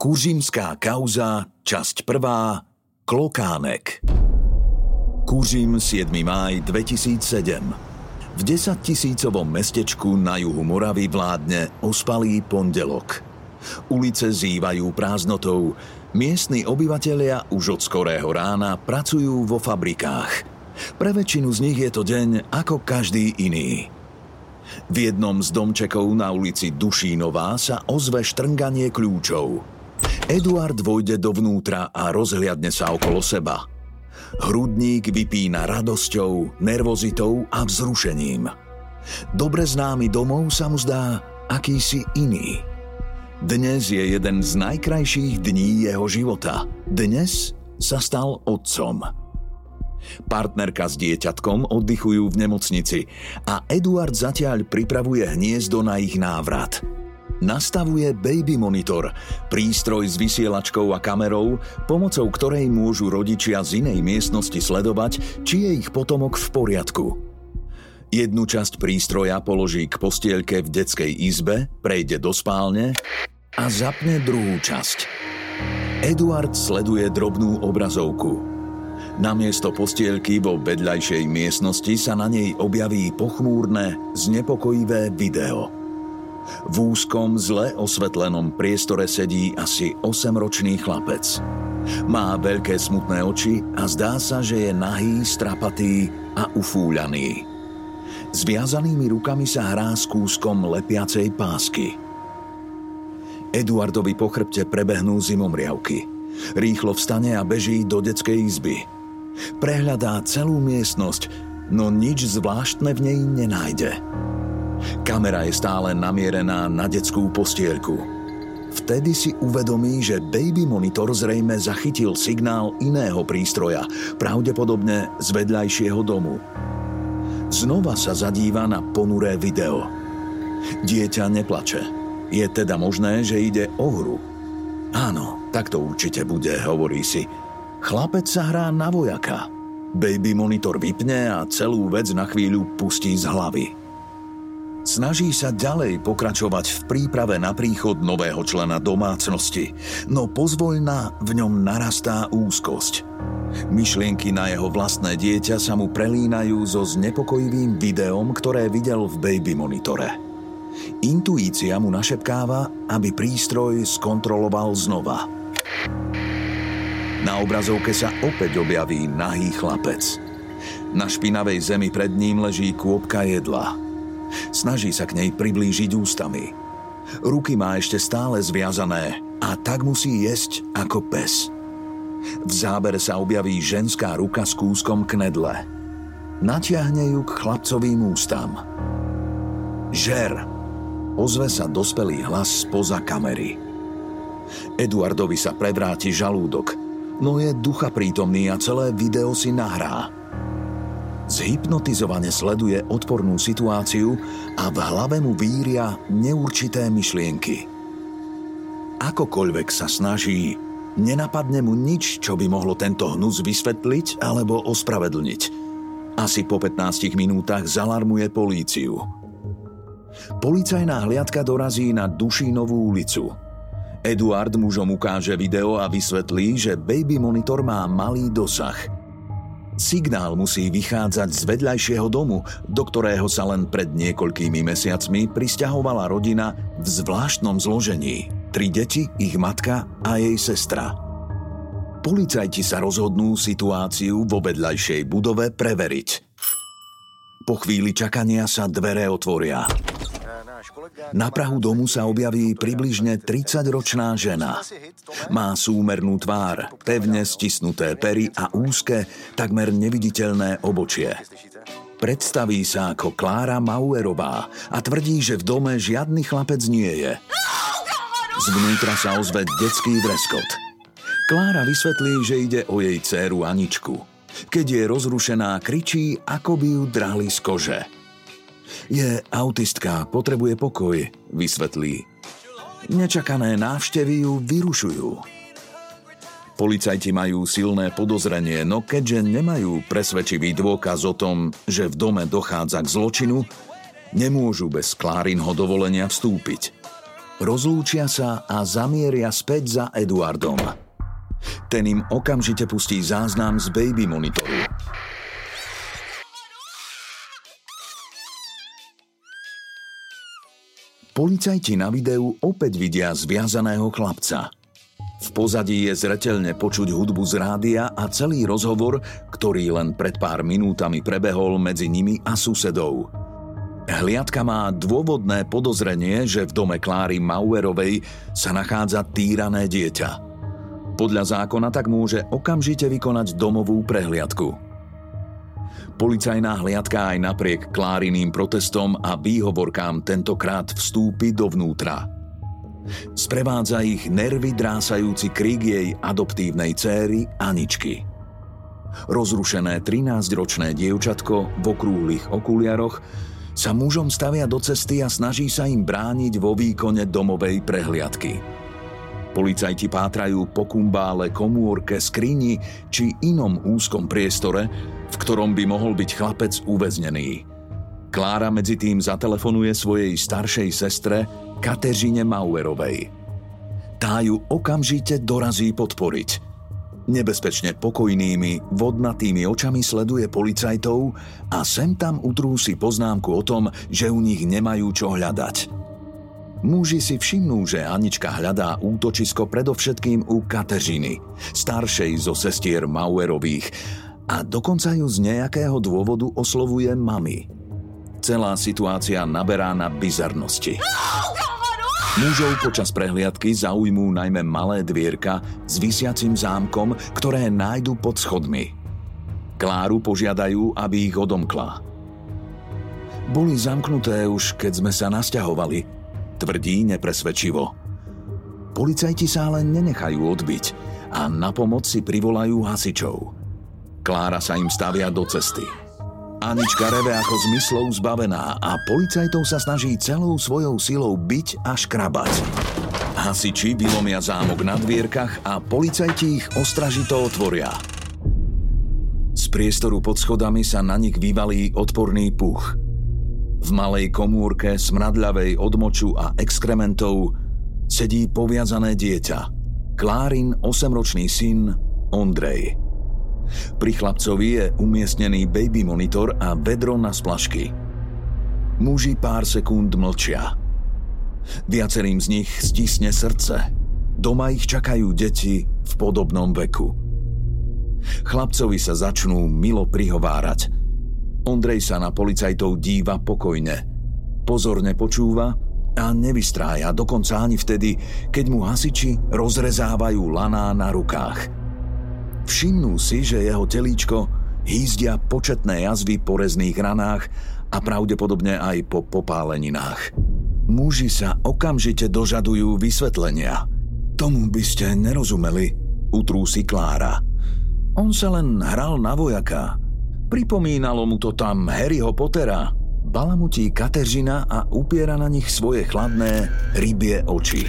Kuřimská kauza, časť prvá, Klokánek. Kuřim 7. máj 2007. V 10 tisícovom mestečku na juhu Moravy vládne ospalý pondelok. Ulice zývajú prázdnotou, miestni obyvatelia už od skorého rána pracujú vo fabrikách. Pre väčšinu z nich je to deň ako každý iný. V jednom z domčekov na ulici Dušínová sa ozve štrnganie kľúčov. Eduard vojde dovnútra a rozhliadne sa okolo seba. Hrudník vypína radosťou, nervozitou a vzrušením. Dobre známy domov sa mu zdá akýsi iný. Dnes je jeden z najkrajších dní jeho života. Dnes sa stal otcom. Partnerka s dieťatkom oddychujú v nemocnici a Eduard zatiaľ pripravuje hniezdo na ich návrat – nastavuje Baby Monitor, prístroj s vysielačkou a kamerou, pomocou ktorej môžu rodičia z inej miestnosti sledovať, či je ich potomok v poriadku. Jednu časť prístroja položí k postielke v detskej izbe, prejde do spálne a zapne druhú časť. Eduard sleduje drobnú obrazovku. Namiesto postielky vo vedľajšej miestnosti sa na nej objaví pochmúrne, znepokojivé video – v úzkom, zle osvetlenom priestore sedí asi 8-ročný chlapec. Má veľké smutné oči a zdá sa, že je nahý, strapatý a ufúľaný. Zviazanými rukami sa hrá s kúskom lepiacej pásky. Eduardovi po chrbte prebehnú zimomriavky. Rýchlo vstane a beží do detskej izby. Prehľadá celú miestnosť, no nič zvláštne v nej nenájde. Kamera je stále namierená na detskú postielku. Vtedy si uvedomí, že baby monitor zrejme zachytil signál iného prístroja, pravdepodobne z vedľajšieho domu. Znova sa zadíva na ponuré video. Dieťa neplače. Je teda možné, že ide o hru. Áno, tak to určite bude, hovorí si. Chlapec sa hrá na vojaka. Baby monitor vypne a celú vec na chvíľu pustí z hlavy. Snaží sa ďalej pokračovať v príprave na príchod nového člena domácnosti, no pozvoľna v ňom narastá úzkosť. Myšlienky na jeho vlastné dieťa sa mu prelínajú so znepokojivým videom, ktoré videl v baby monitore. Intuícia mu našepkáva, aby prístroj skontroloval znova. Na obrazovke sa opäť objaví nahý chlapec. Na špinavej zemi pred ním leží kôpka jedla – Snaží sa k nej priblížiť ústami. Ruky má ešte stále zviazané a tak musí jesť ako pes. V zábere sa objaví ženská ruka s kúskom knedle. Natiahne ju k chlapcovým ústam. Žer! Ozve sa dospelý hlas spoza kamery. Eduardovi sa prevráti žalúdok, no je ducha prítomný a celé video si nahrá. Zhypnotizovane sleduje odpornú situáciu a v hlave mu víria neurčité myšlienky. Akokoľvek sa snaží, nenapadne mu nič, čo by mohlo tento hnus vysvetliť alebo ospravedlniť. Asi po 15 minútach zalarmuje políciu. Policajná hliadka dorazí na Dušínovú ulicu. Eduard mužom ukáže video a vysvetlí, že baby monitor má malý dosah – Signál musí vychádzať z vedľajšieho domu, do ktorého sa len pred niekoľkými mesiacmi pristahovala rodina v zvláštnom zložení. Tri deti, ich matka a jej sestra. Policajti sa rozhodnú situáciu vo vedľajšej budove preveriť. Po chvíli čakania sa dvere otvoria. Na Prahu domu sa objaví približne 30-ročná žena. Má súmernú tvár, pevne stisnuté pery a úzke, takmer neviditeľné obočie. Predstaví sa ako Klára Mauerová a tvrdí, že v dome žiadny chlapec nie je. Zvnútra sa ozve detský dreskot. Klára vysvetlí, že ide o jej dceru Aničku. Keď je rozrušená, kričí, ako by ju drali z kože. Je autistka, potrebuje pokoj, vysvetlí. Nečakané návštevy ju vyrušujú. Policajti majú silné podozrenie, no keďže nemajú presvedčivý dôkaz o tom, že v dome dochádza k zločinu, nemôžu bez Klárinho dovolenia vstúpiť. Rozlúčia sa a zamieria späť za Eduardom. Ten im okamžite pustí záznam z baby monitoru. Policajti na videu opäť vidia zviazaného chlapca. V pozadí je zretelne počuť hudbu z rádia a celý rozhovor, ktorý len pred pár minútami prebehol medzi nimi a susedou. Hliadka má dôvodné podozrenie, že v dome Kláry Mauerovej sa nachádza týrané dieťa. Podľa zákona tak môže okamžite vykonať domovú prehliadku. Policajná hliadka aj napriek Kláriným protestom a výhovorkám tentokrát vstúpi dovnútra. Sprevádza ich nervy drásajúci krík jej adoptívnej céry Aničky. Rozrušené 13-ročné dievčatko v okrúhlych okuliaroch sa mužom stavia do cesty a snaží sa im brániť vo výkone domovej prehliadky. Policajti pátrajú po kumbále, komórke, skrini či inom úzkom priestore, v ktorom by mohol byť chlapec uväznený. Klára medzi tým zatelefonuje svojej staršej sestre Kateřine Mauerovej. Tá ju okamžite dorazí podporiť. Nebezpečne pokojnými, vodnatými očami sleduje policajtov a sem tam utrúsi poznámku o tom, že u nich nemajú čo hľadať. Muži si všimnú, že Anička hľadá útočisko predovšetkým u Kateřiny, staršej zo sestier Mauerových, a dokonca ju z nejakého dôvodu oslovuje mami. Celá situácia naberá na bizarnosti. Mužov počas prehliadky zaujmú najmä malé dvierka s vysiacim zámkom, ktoré nájdu pod schodmi. Kláru požiadajú, aby ich odomkla. Boli zamknuté už, keď sme sa nasťahovali, tvrdí nepresvedčivo. Policajti sa ale nenechajú odbiť a na pomoc si privolajú hasičov – Klára sa im stavia do cesty. Anička reve ako zmyslov zbavená a policajtov sa snaží celou svojou silou byť a škrabať. Hasiči vylomia zámok na dvierkach a policajti ich ostražito otvoria. Z priestoru pod schodami sa na nich vyvalí odporný puch. V malej komórke smradľavej odmoču a exkrementov sedí poviazané dieťa. Klárin 8-ročný syn Ondrej. Pri chlapcovi je umiestnený baby monitor a vedro na splašky. Muži pár sekúnd mlčia. Viacerým z nich stisne srdce. Doma ich čakajú deti v podobnom veku. Chlapcovi sa začnú milo prihovárať. Ondrej sa na policajtov díva pokojne. Pozorne počúva a nevystrája dokonca ani vtedy, keď mu hasiči rozrezávajú laná na rukách – Všimnú si, že jeho telíčko hýzdia početné jazvy po rezných ranách a pravdepodobne aj po popáleninách. Muži sa okamžite dožadujú vysvetlenia. Tomu by ste nerozumeli, utrúsi Klára. On sa len hral na vojaka. Pripomínalo mu to tam Harryho Pottera. Balamutí Kateřina a upiera na nich svoje chladné rybie oči.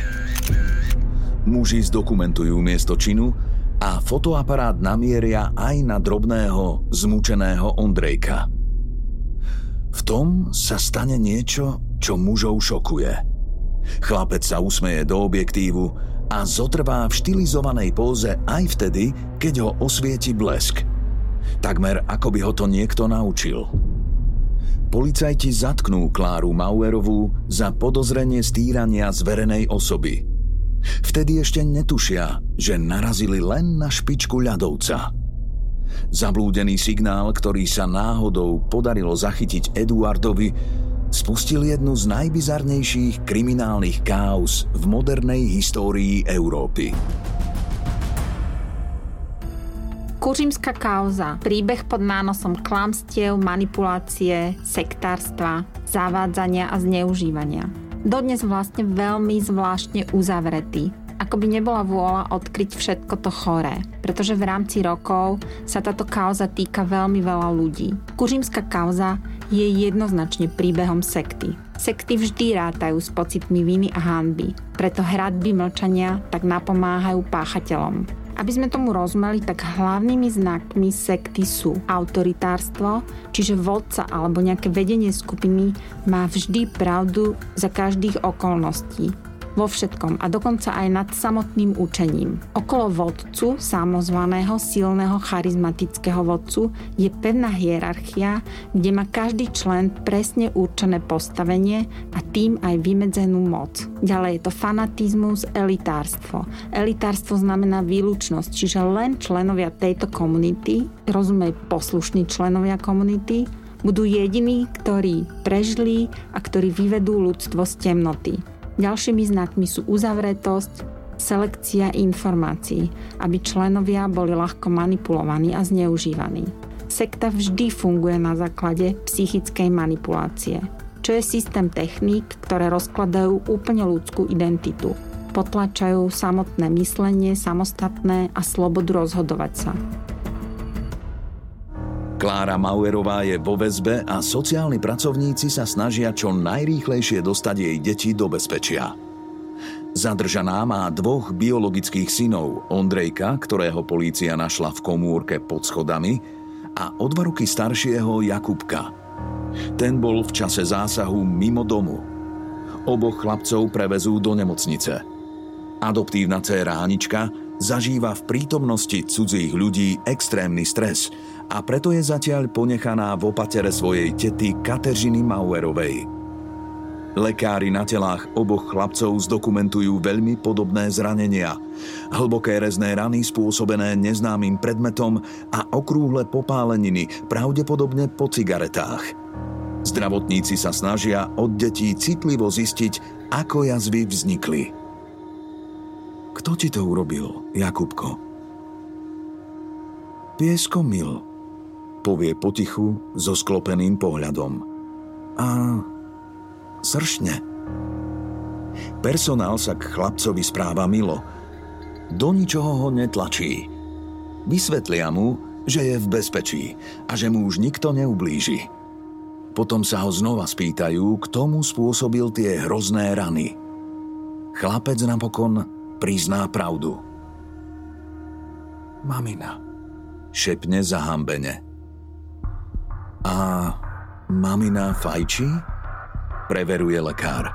Muži zdokumentujú miesto činu a fotoaparát namieria aj na drobného, zmučeného Ondrejka. V tom sa stane niečo, čo mužov šokuje. Chlapec sa usmeje do objektívu a zotrvá v štilizovanej póze aj vtedy, keď ho osvieti blesk. Takmer ako by ho to niekto naučil. Policajti zatknú Kláru Mauerovú za podozrenie stýrania zverenej osoby. Vtedy ešte netušia, že narazili len na špičku ľadovca. Zablúdený signál, ktorý sa náhodou podarilo zachytiť Eduardovi, spustil jednu z najbizarnejších kriminálnych káuz v modernej histórii Európy. Kuřimská kauza. Príbeh pod nánosom klamstiev, manipulácie, sektárstva, zavádzania a zneužívania. Dodnes vlastne veľmi zvláštne uzavretý. Ako by nebola vôľa odkryť všetko to choré, pretože v rámci rokov sa táto kauza týka veľmi veľa ľudí. Kuřimská kauza je jednoznačne príbehom sekty. Sekty vždy rátajú s pocitmi viny a hanby, preto hradby mlčania tak napomáhajú páchateľom. Aby sme tomu rozumeli, tak hlavnými znakmi sekty sú autoritárstvo, čiže vodca alebo nejaké vedenie skupiny má vždy pravdu za každých okolností vo všetkom a dokonca aj nad samotným učením. Okolo vodcu, samozvaného, silného, charizmatického vodcu, je pevná hierarchia, kde má každý člen presne určené postavenie a tým aj vymedzenú moc. Ďalej je to fanatizmus, elitárstvo. Elitárstvo znamená výlučnosť, čiže len členovia tejto komunity, rozumej poslušní členovia komunity, budú jediní, ktorí prežili a ktorí vyvedú ľudstvo z temnoty. Ďalšími znakmi sú uzavretosť, selekcia informácií, aby členovia boli ľahko manipulovaní a zneužívaní. Sekta vždy funguje na základe psychickej manipulácie, čo je systém techník, ktoré rozkladajú úplne ľudskú identitu. Potlačajú samotné myslenie, samostatné a slobodu rozhodovať sa. Klára Mauerová je vo väzbe a sociálni pracovníci sa snažia čo najrýchlejšie dostať jej deti do bezpečia. Zadržaná má dvoch biologických synov, Ondrejka, ktorého polícia našla v komórke pod schodami, a o dva roky staršieho Jakubka. Ten bol v čase zásahu mimo domu. Oboch chlapcov prevezú do nemocnice. Adoptívna dcéra Anička zažíva v prítomnosti cudzích ľudí extrémny stres a preto je zatiaľ ponechaná v opatere svojej tety Kateřiny Mauerovej. Lekári na telách oboch chlapcov zdokumentujú veľmi podobné zranenia. Hlboké rezné rany spôsobené neznámym predmetom a okrúhle popáleniny, pravdepodobne po cigaretách. Zdravotníci sa snažia od detí citlivo zistiť, ako jazvy vznikli. Kto ti to urobil, Jakubko? Piesko mil, povie potichu so sklopeným pohľadom. A sršne. Personál sa k chlapcovi správa milo. Do ničoho ho netlačí. Vysvetlia mu, že je v bezpečí a že mu už nikto neublíži. Potom sa ho znova spýtajú, kto mu spôsobil tie hrozné rany. Chlapec napokon prizná pravdu. Mamina, šepne zahambene. A mamina fajči? Preveruje lekár.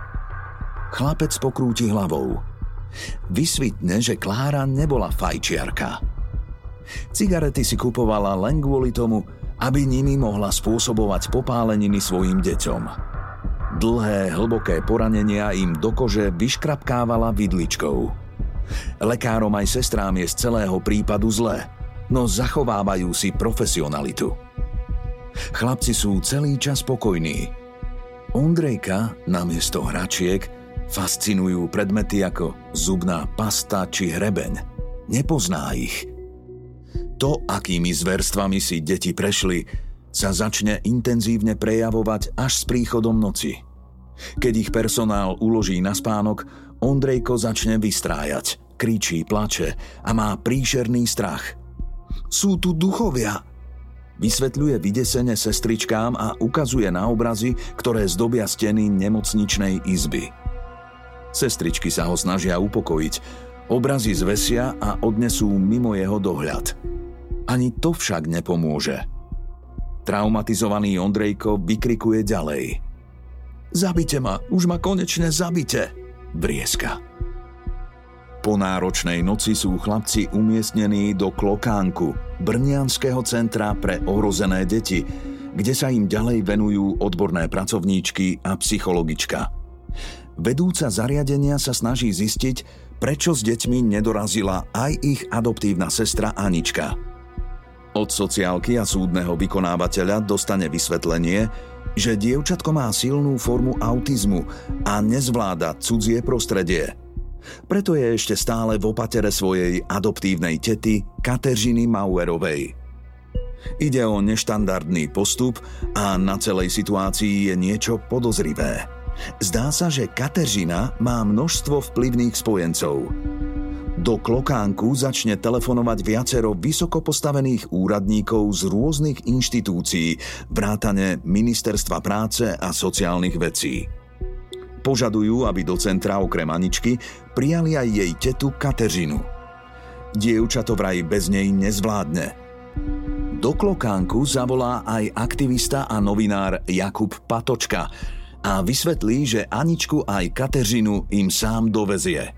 Chlapec pokrúti hlavou. Vysvitne, že Klára nebola fajčiarka. Cigarety si kupovala len kvôli tomu, aby nimi mohla spôsobovať popáleniny svojim deťom. Dlhé, hlboké poranenia im do kože vyškrapkávala vidličkou. Lekárom aj sestrám je z celého prípadu zlé, no zachovávajú si profesionalitu. Chlapci sú celý čas spokojní. Ondrejka namiesto hračiek fascinujú predmety ako zubná pasta či hrebeň. Nepozná ich. To, akými zverstvami si deti prešli, sa začne intenzívne prejavovať až s príchodom noci. Keď ich personál uloží na spánok, Ondrejko začne vystrájať, kričí, plače a má príšerný strach. Sú tu duchovia, Vysvetľuje vydesene sestričkám a ukazuje na obrazy, ktoré zdobia steny nemocničnej izby. Sestričky sa ho snažia upokojiť. Obrazy zvesia a odnesú mimo jeho dohľad. Ani to však nepomôže. Traumatizovaný Ondrejko vykrikuje ďalej. Zabite ma, už ma konečne zabite, vrieska. Po náročnej noci sú chlapci umiestnení do Klokánku, Brnianského centra pre ohrozené deti, kde sa im ďalej venujú odborné pracovníčky a psychologička. Vedúca zariadenia sa snaží zistiť, prečo s deťmi nedorazila aj ich adoptívna sestra Anička. Od sociálky a súdneho vykonávateľa dostane vysvetlenie, že dievčatko má silnú formu autizmu a nezvláda cudzie prostredie – preto je ešte stále v opatere svojej adoptívnej tety Kateřiny Mauerovej. Ide o neštandardný postup a na celej situácii je niečo podozrivé. Zdá sa, že Kateřina má množstvo vplyvných spojencov. Do klokánku začne telefonovať viacero vysoko postavených úradníkov z rôznych inštitúcií, vrátane Ministerstva práce a sociálnych vecí. Požadujú, aby do centra okrem Aničky prijali aj jej tetu Kateřinu. Dievča to vraj bez nej nezvládne. Do klokánku zavolá aj aktivista a novinár Jakub Patočka a vysvetlí, že Aničku aj Kateřinu im sám dovezie.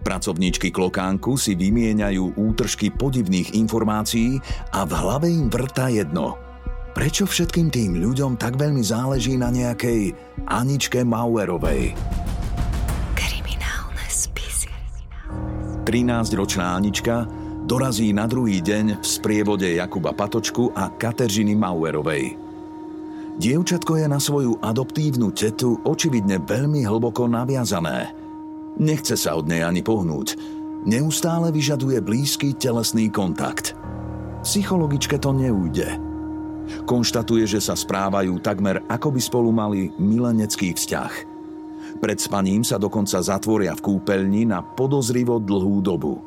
Pracovníčky klokánku si vymieňajú útržky podivných informácií a v hlave im vrta jedno – Prečo všetkým tým ľuďom tak veľmi záleží na nejakej Aničke Mauerovej? Kriminálne spisy. 13-ročná Anička dorazí na druhý deň v sprievode Jakuba Patočku a Kateřiny Mauerovej. Dievčatko je na svoju adoptívnu tetu očividne veľmi hlboko naviazané. Nechce sa od nej ani pohnúť. Neustále vyžaduje blízky telesný kontakt. Psychologičke to neújde Konštatuje, že sa správajú takmer ako by spolu mali milenecký vzťah. Pred spaním sa dokonca zatvoria v kúpeľni na podozrivo dlhú dobu.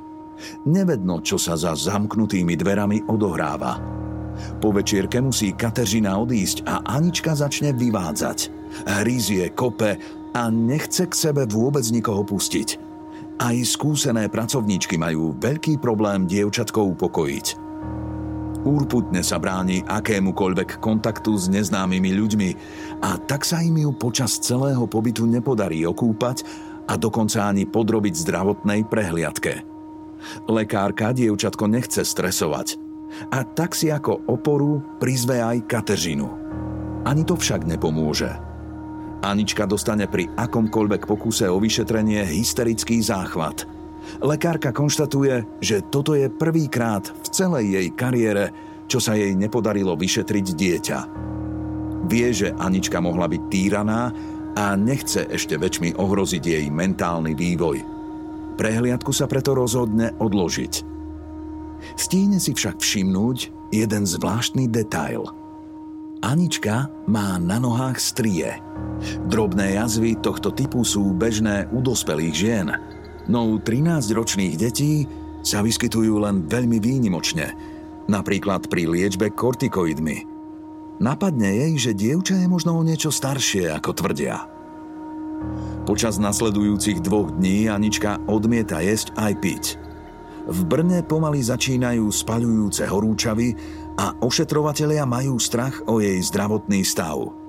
Nevedno, čo sa za zamknutými dverami odohráva. Po večierke musí Kateřina odísť a Anička začne vyvádzať. Hrízie, kope a nechce k sebe vôbec nikoho pustiť. Aj skúsené pracovníčky majú veľký problém dievčatko upokojiť. Úrputne sa bráni akémukoľvek kontaktu s neznámymi ľuďmi a tak sa im ju počas celého pobytu nepodarí okúpať a dokonca ani podrobiť zdravotnej prehliadke. Lekárka dievčatko nechce stresovať a tak si ako oporu prizve aj Kateřinu. Ani to však nepomôže. Anička dostane pri akomkoľvek pokuse o vyšetrenie hysterický záchvat – Lekárka konštatuje, že toto je prvýkrát v celej jej kariére, čo sa jej nepodarilo vyšetriť dieťa. Vie, že Anička mohla byť týraná a nechce ešte väčšmi ohroziť jej mentálny vývoj. Prehliadku sa preto rozhodne odložiť. Stíne si však všimnúť jeden zvláštny detail. Anička má na nohách strie. Drobné jazvy tohto typu sú bežné u dospelých žien – no u 13-ročných detí sa vyskytujú len veľmi výnimočne, napríklad pri liečbe kortikoidmi. Napadne jej, že dievča je možno o niečo staršie, ako tvrdia. Počas nasledujúcich dvoch dní Anička odmieta jesť aj piť. V Brne pomaly začínajú spaľujúce horúčavy a ošetrovatelia majú strach o jej zdravotný stav.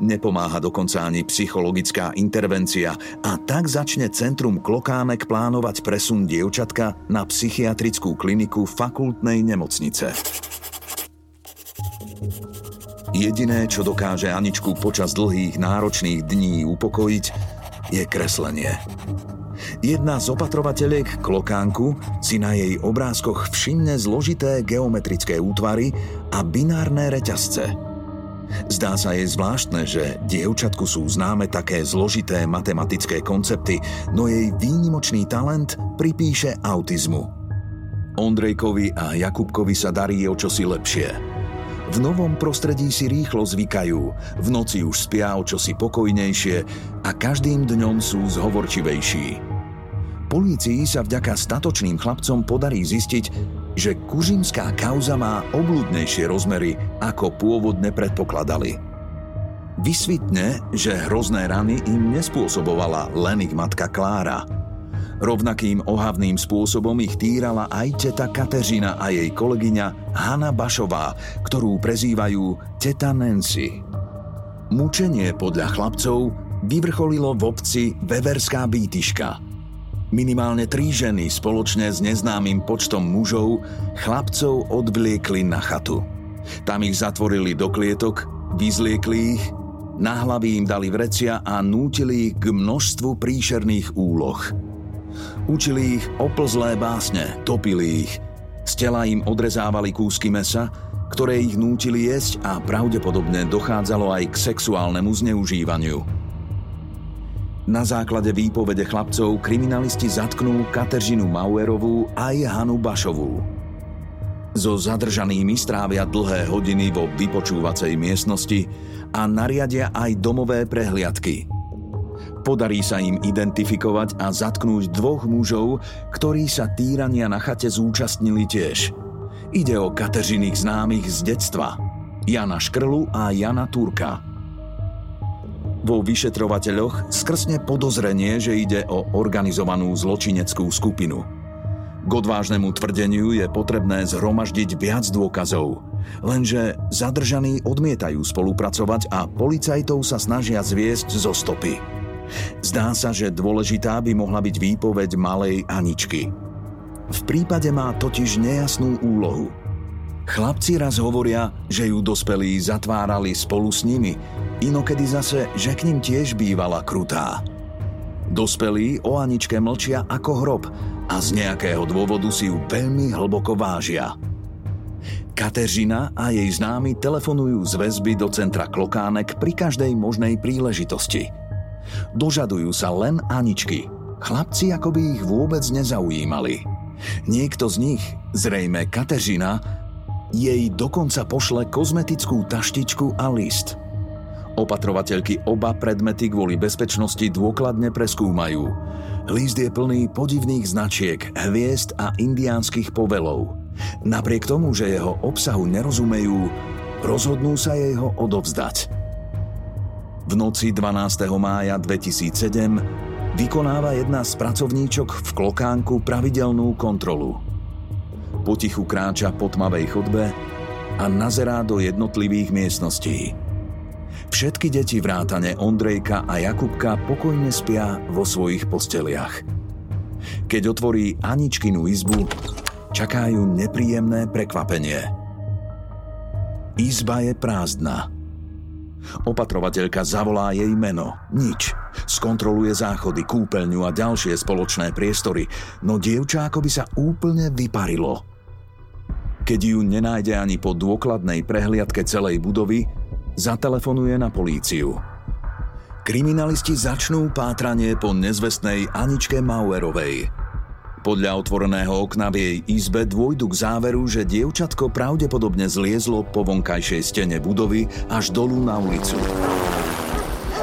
Nepomáha dokonca ani psychologická intervencia a tak začne Centrum Klokánek plánovať presun dievčatka na psychiatrickú kliniku fakultnej nemocnice. Jediné, čo dokáže Aničku počas dlhých náročných dní upokojiť, je kreslenie. Jedna z opatrovateľiek klokánku si na jej obrázkoch všimne zložité geometrické útvary a binárne reťazce – Zdá sa jej zvláštne, že dievčatku sú známe také zložité matematické koncepty, no jej výnimočný talent pripíše autizmu. Ondrejkovi a Jakubkovi sa darí o čosi lepšie. V novom prostredí si rýchlo zvykajú, v noci už spia o čosi pokojnejšie a každým dňom sú zhovorčivejší. Polícii sa vďaka statočným chlapcom podarí zistiť, že kužinská kauza má oblúdnejšie rozmery, ako pôvodne predpokladali. Vysvitne, že hrozné rany im nespôsobovala len ich matka Klára. Rovnakým ohavným spôsobom ich týrala aj teta Kateřina a jej kolegyňa Hanna Bašová, ktorú prezývajú teta Nancy. Mučenie podľa chlapcov vyvrcholilo v obci Veverská býtiška – Minimálne tri ženy spoločne s neznámym počtom mužov chlapcov odvliekli na chatu. Tam ich zatvorili do klietok, vyzliekli ich, na hlavy im dali vrecia a nútili ich k množstvu príšerných úloh. Učili ich oplzlé básne, topili ich, z tela im odrezávali kúsky mesa, ktoré ich nútili jesť a pravdepodobne dochádzalo aj k sexuálnemu zneužívaniu. Na základe výpovede chlapcov kriminalisti zatknú Kateřinu Mauerovú aj Hanu Bašovú. So zadržanými strávia dlhé hodiny vo vypočúvacej miestnosti a nariadia aj domové prehliadky. Podarí sa im identifikovať a zatknúť dvoch mužov, ktorí sa týrania na chate zúčastnili tiež. Ide o Kateřiných známych z detstva, Jana Škrlu a Jana Turka vo vyšetrovateľoch skrsne podozrenie, že ide o organizovanú zločineckú skupinu. K odvážnemu tvrdeniu je potrebné zhromaždiť viac dôkazov, lenže zadržaní odmietajú spolupracovať a policajtov sa snažia zviesť zo stopy. Zdá sa, že dôležitá by mohla byť výpoveď malej Aničky. V prípade má totiž nejasnú úlohu – Chlapci raz hovoria, že ju dospelí zatvárali spolu s nimi, inokedy zase, že k ním tiež bývala krutá. Dospelí o Aničke mlčia ako hrob a z nejakého dôvodu si ju veľmi hlboko vážia. Kateřina a jej známi telefonujú z väzby do centra Klokánek pri každej možnej príležitosti. Dožadujú sa len Aničky. Chlapci akoby ich vôbec nezaujímali. Niekto z nich, zrejme Kateřina, jej dokonca pošle kozmetickú taštičku a list. Opatrovateľky oba predmety kvôli bezpečnosti dôkladne preskúmajú. List je plný podivných značiek, hviezd a indiánskych povelov. Napriek tomu, že jeho obsahu nerozumejú, rozhodnú sa jej ho odovzdať. V noci 12. mája 2007 vykonáva jedna z pracovníčok v klokánku pravidelnú kontrolu – Potichu kráča po tmavej chodbe a nazerá do jednotlivých miestností. Všetky deti vrátane Ondrejka a Jakubka pokojne spia vo svojich posteliach. Keď otvorí Aničkinu izbu, čakajú nepríjemné prekvapenie. Izba je prázdna. Opatrovateľka zavolá jej meno. Nič. Skontroluje záchody, kúpeľňu a ďalšie spoločné priestory, no dievča ako by sa úplne vyparilo – keď ju nenájde ani po dôkladnej prehliadke celej budovy, zatelefonuje na políciu. Kriminalisti začnú pátranie po nezvestnej Aničke Mauerovej. Podľa otvoreného okna v jej izbe dôjdu k záveru, že dievčatko pravdepodobne zliezlo po vonkajšej stene budovy až dolu na ulicu.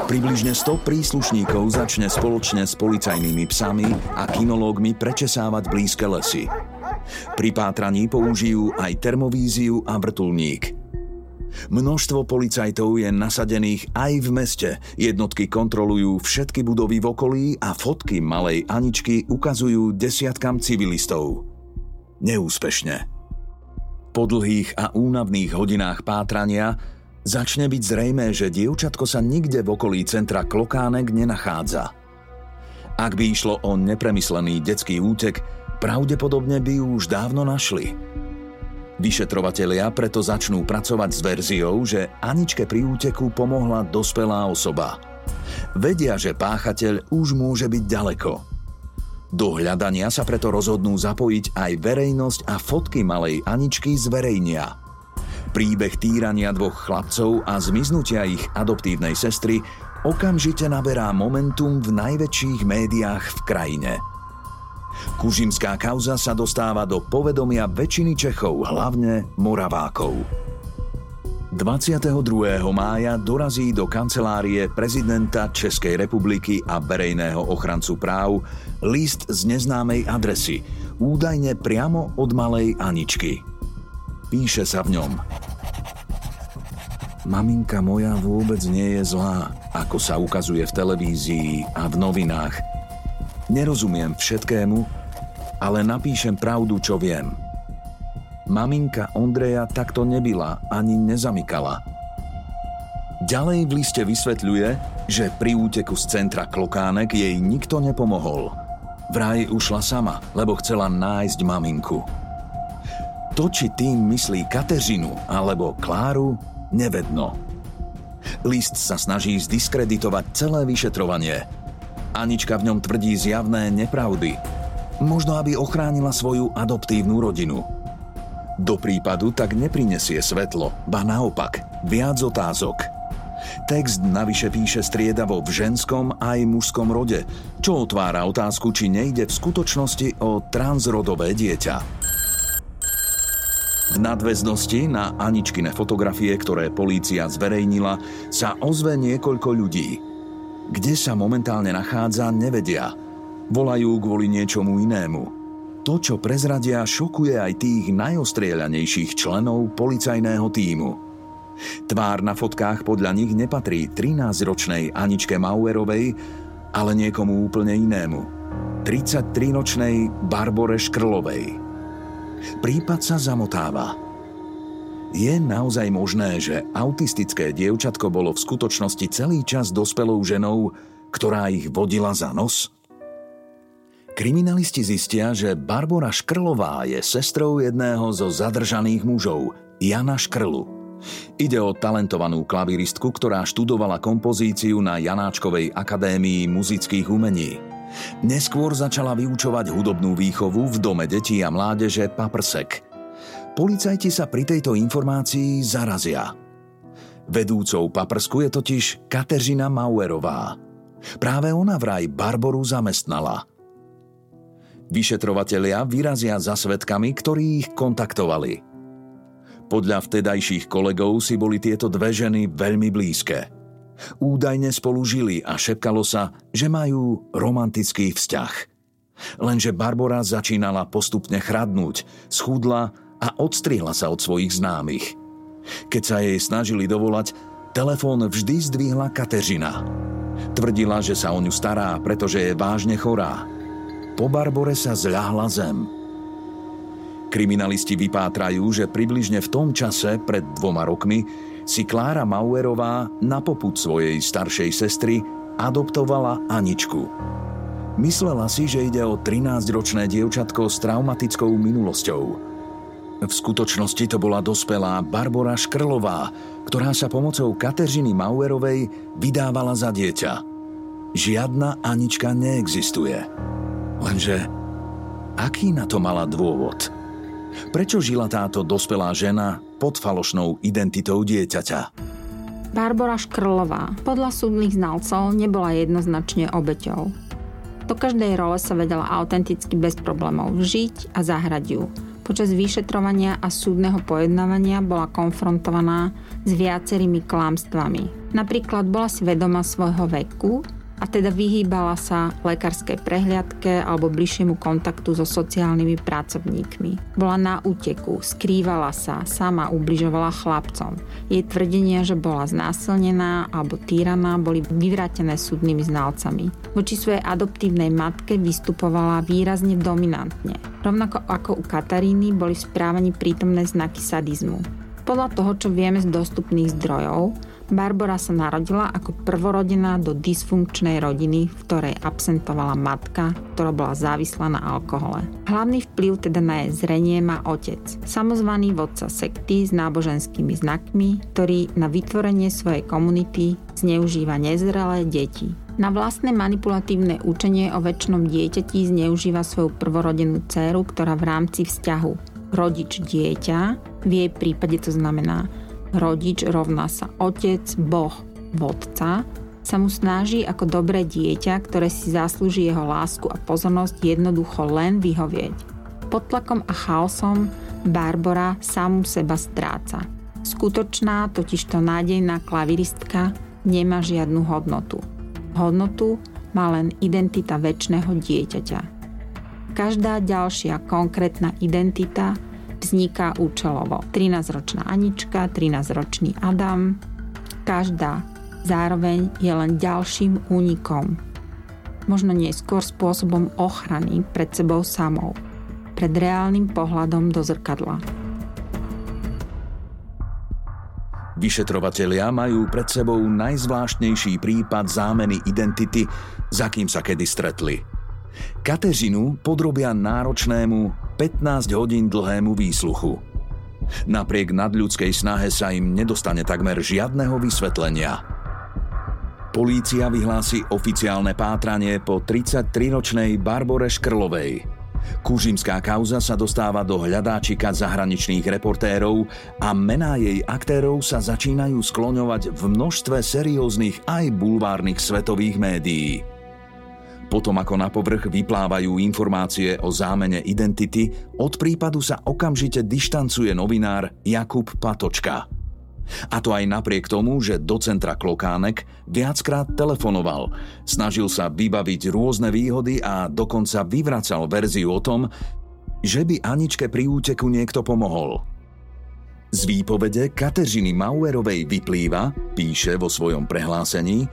Približne 100 príslušníkov začne spoločne s policajnými psami a kinológmi prečesávať blízke lesy. Pri pátraní použijú aj termovíziu a vrtulník. Množstvo policajtov je nasadených aj v meste. Jednotky kontrolujú všetky budovy v okolí a fotky malej Aničky ukazujú desiatkam civilistov. Neúspešne. Po dlhých a únavných hodinách pátrania začne byť zrejmé, že dievčatko sa nikde v okolí centra Klokánek nenachádza. Ak by išlo o nepremyslený detský útek, Pravdepodobne by ju už dávno našli. Vyšetrovatelia preto začnú pracovať s verziou, že Aničke pri úteku pomohla dospelá osoba. Vedia, že páchateľ už môže byť ďaleko. Do hľadania sa preto rozhodnú zapojiť aj verejnosť a fotky malej Aničky zverejnia. Príbeh týrania dvoch chlapcov a zmiznutia ich adoptívnej sestry okamžite naberá momentum v najväčších médiách v krajine – Kužimská kauza sa dostáva do povedomia väčšiny Čechov, hlavne Moravákov. 22. mája dorazí do kancelárie prezidenta Českej republiky a verejného ochrancu práv list z neznámej adresy, údajne priamo od malej Aničky. Píše sa v ňom. Maminka moja vôbec nie je zlá, ako sa ukazuje v televízii a v novinách – Nerozumiem všetkému, ale napíšem pravdu, čo viem. Maminka Ondreja takto nebyla ani nezamykala. Ďalej v liste vysvetľuje, že pri úteku z centra Klokánek jej nikto nepomohol. Vraj ušla sama, lebo chcela nájsť maminku. To, či tým myslí Kateřinu alebo Kláru, nevedno. List sa snaží zdiskreditovať celé vyšetrovanie. Anička v ňom tvrdí zjavné nepravdy. Možno, aby ochránila svoju adoptívnu rodinu. Do prípadu tak neprinesie svetlo, ba naopak, viac otázok. Text navyše píše striedavo v ženskom aj mužskom rode, čo otvára otázku, či nejde v skutočnosti o transrodové dieťa. V nadväznosti na Aničkine fotografie, ktoré polícia zverejnila, sa ozve niekoľko ľudí. Kde sa momentálne nachádza, nevedia. Volajú kvôli niečomu inému. To, čo prezradia, šokuje aj tých najostrieľanejších členov policajného týmu. Tvár na fotkách podľa nich nepatrí 13-ročnej Aničke Mauerovej, ale niekomu úplne inému. 33-ročnej Barbore Škrlovej. Prípad sa zamotáva. Je naozaj možné, že autistické dievčatko bolo v skutočnosti celý čas dospelou ženou, ktorá ich vodila za nos? Kriminalisti zistia, že Barbara Škrlová je sestrou jedného zo zadržaných mužov, Jana Škrlu. Ide o talentovanú klaviristku, ktorá študovala kompozíciu na Janáčkovej akadémii muzických umení. Neskôr začala vyučovať hudobnú výchovu v dome detí a mládeže Paprsek. Policajti sa pri tejto informácii zarazia. Vedúcou Paprsku je totiž Kateřina Mauerová. Práve ona vraj Barboru zamestnala. Vyšetrovatelia vyrazia za svetkami, ktorí ich kontaktovali. Podľa vtedajších kolegov si boli tieto dve ženy veľmi blízke – Údajne spolu žili a šepkalo sa, že majú romantický vzťah. Lenže Barbara začínala postupne chradnúť, schudla a odstriela sa od svojich známych. Keď sa jej snažili dovolať, telefón vždy zdvihla Kateřina. Tvrdila, že sa o ňu stará, pretože je vážne chorá. Po Barbore sa zľahla zem. Kriminalisti vypátrajú, že približne v tom čase, pred dvoma rokmi, si Klára Mauerová na poput svojej staršej sestry adoptovala Aničku. Myslela si, že ide o 13-ročné dievčatko s traumatickou minulosťou. V skutočnosti to bola dospelá Barbara Škrlová, ktorá sa pomocou Kateřiny Mauerovej vydávala za dieťa. Žiadna Anička neexistuje. Lenže aký na to mala dôvod? Prečo žila táto dospelá žena pod falošnou identitou dieťaťa. Barbara Škrlová podľa súdnych znalcov nebola jednoznačne obeťou. Do každej role sa vedela autenticky bez problémov vžiť a zahrať ju. Počas vyšetrovania a súdneho pojednávania bola konfrontovaná s viacerými klámstvami. Napríklad bola si vedoma svojho veku a teda vyhýbala sa lekárskej prehliadke alebo bližšiemu kontaktu so sociálnymi pracovníkmi. Bola na úteku, skrývala sa, sama ubližovala chlapcom. Jej tvrdenia, že bola znásilnená alebo týraná, boli vyvrátené súdnymi znalcami. Voči svojej adoptívnej matke vystupovala výrazne dominantne. Rovnako ako u Kataríny boli v správaní prítomné znaky sadizmu. Podľa toho, čo vieme z dostupných zdrojov, Barbara sa narodila ako prvorodená do dysfunkčnej rodiny, v ktorej absentovala matka, ktorá bola závislá na alkohole. Hlavný vplyv teda na jej zrenie má otec, samozvaný vodca sekty s náboženskými znakmi, ktorý na vytvorenie svojej komunity zneužíva nezrelé deti. Na vlastné manipulatívne učenie o väčšnom dieťati zneužíva svoju prvorodenú dceru, ktorá v rámci vzťahu rodič dieťa, v jej prípade to znamená rodič rovná sa otec, boh, vodca, sa mu snaží ako dobré dieťa, ktoré si zaslúži jeho lásku a pozornosť jednoducho len vyhovieť. Pod tlakom a chaosom Barbara samú seba stráca. Skutočná, totižto nádejná klaviristka nemá žiadnu hodnotu. Hodnotu má len identita väčšného dieťaťa. Každá ďalšia konkrétna identita vzniká účelovo. 13-ročná Anička, 13-ročný Adam. Každá zároveň je len ďalším únikom. Možno neskôr spôsobom ochrany pred sebou samou. Pred reálnym pohľadom do zrkadla. Vyšetrovatelia majú pred sebou najzvláštnejší prípad zámeny identity, za kým sa kedy stretli. Kateřinu podrobia náročnému 15 hodín dlhému výsluchu. Napriek nadľudskej snahe sa im nedostane takmer žiadneho vysvetlenia. Polícia vyhlási oficiálne pátranie po 33-ročnej Barbore Škrlovej. Kužimská kauza sa dostáva do hľadáčika zahraničných reportérov a mená jej aktérov sa začínajú skloňovať v množstve serióznych aj bulvárnych svetových médií. Potom ako na povrch vyplávajú informácie o zámene identity, od prípadu sa okamžite dištancuje novinár Jakub Patočka. A to aj napriek tomu, že do centra Klokánek viackrát telefonoval, snažil sa vybaviť rôzne výhody a dokonca vyvracal verziu o tom, že by Aničke pri úteku niekto pomohol. Z výpovede Kateřiny Mauerovej vyplýva, píše vo svojom prehlásení,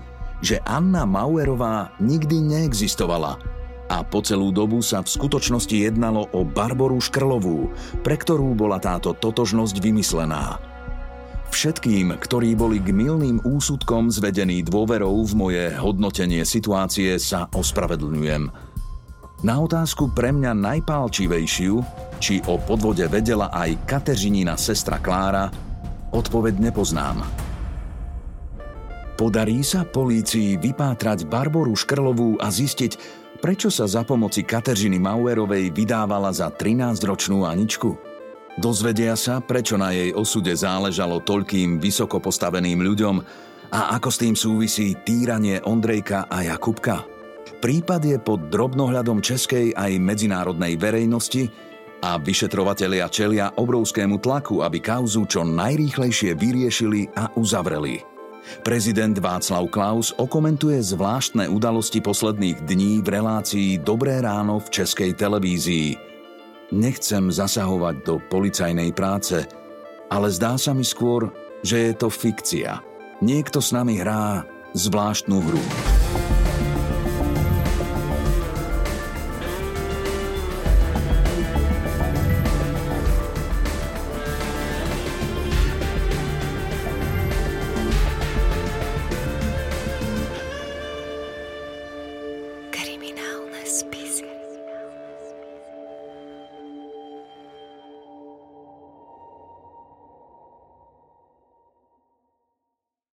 že Anna Mauerová nikdy neexistovala a po celú dobu sa v skutočnosti jednalo o Barboru Škrlovú, pre ktorú bola táto totožnosť vymyslená. Všetkým, ktorí boli k milným úsudkom zvedení dôverou v moje hodnotenie situácie, sa ospravedlňujem. Na otázku pre mňa najpálčivejšiu, či o podvode vedela aj Kateřinina sestra Klára, odpoveď nepoznám. Podarí sa polícii vypátrať Barboru Škrlovú a zistiť, prečo sa za pomoci Kateřiny Mauerovej vydávala za 13-ročnú Aničku? Dozvedia sa, prečo na jej osude záležalo toľkým vysoko postaveným ľuďom a ako s tým súvisí týranie Ondrejka a Jakubka. Prípad je pod drobnohľadom českej aj medzinárodnej verejnosti a vyšetrovatelia čelia obrovskému tlaku, aby kauzu čo najrýchlejšie vyriešili a uzavreli. Prezident Václav Klaus okomentuje zvláštne udalosti posledných dní v relácii Dobré ráno v českej televízii. Nechcem zasahovať do policajnej práce, ale zdá sa mi skôr, že je to fikcia. Niekto s nami hrá zvláštnu hru.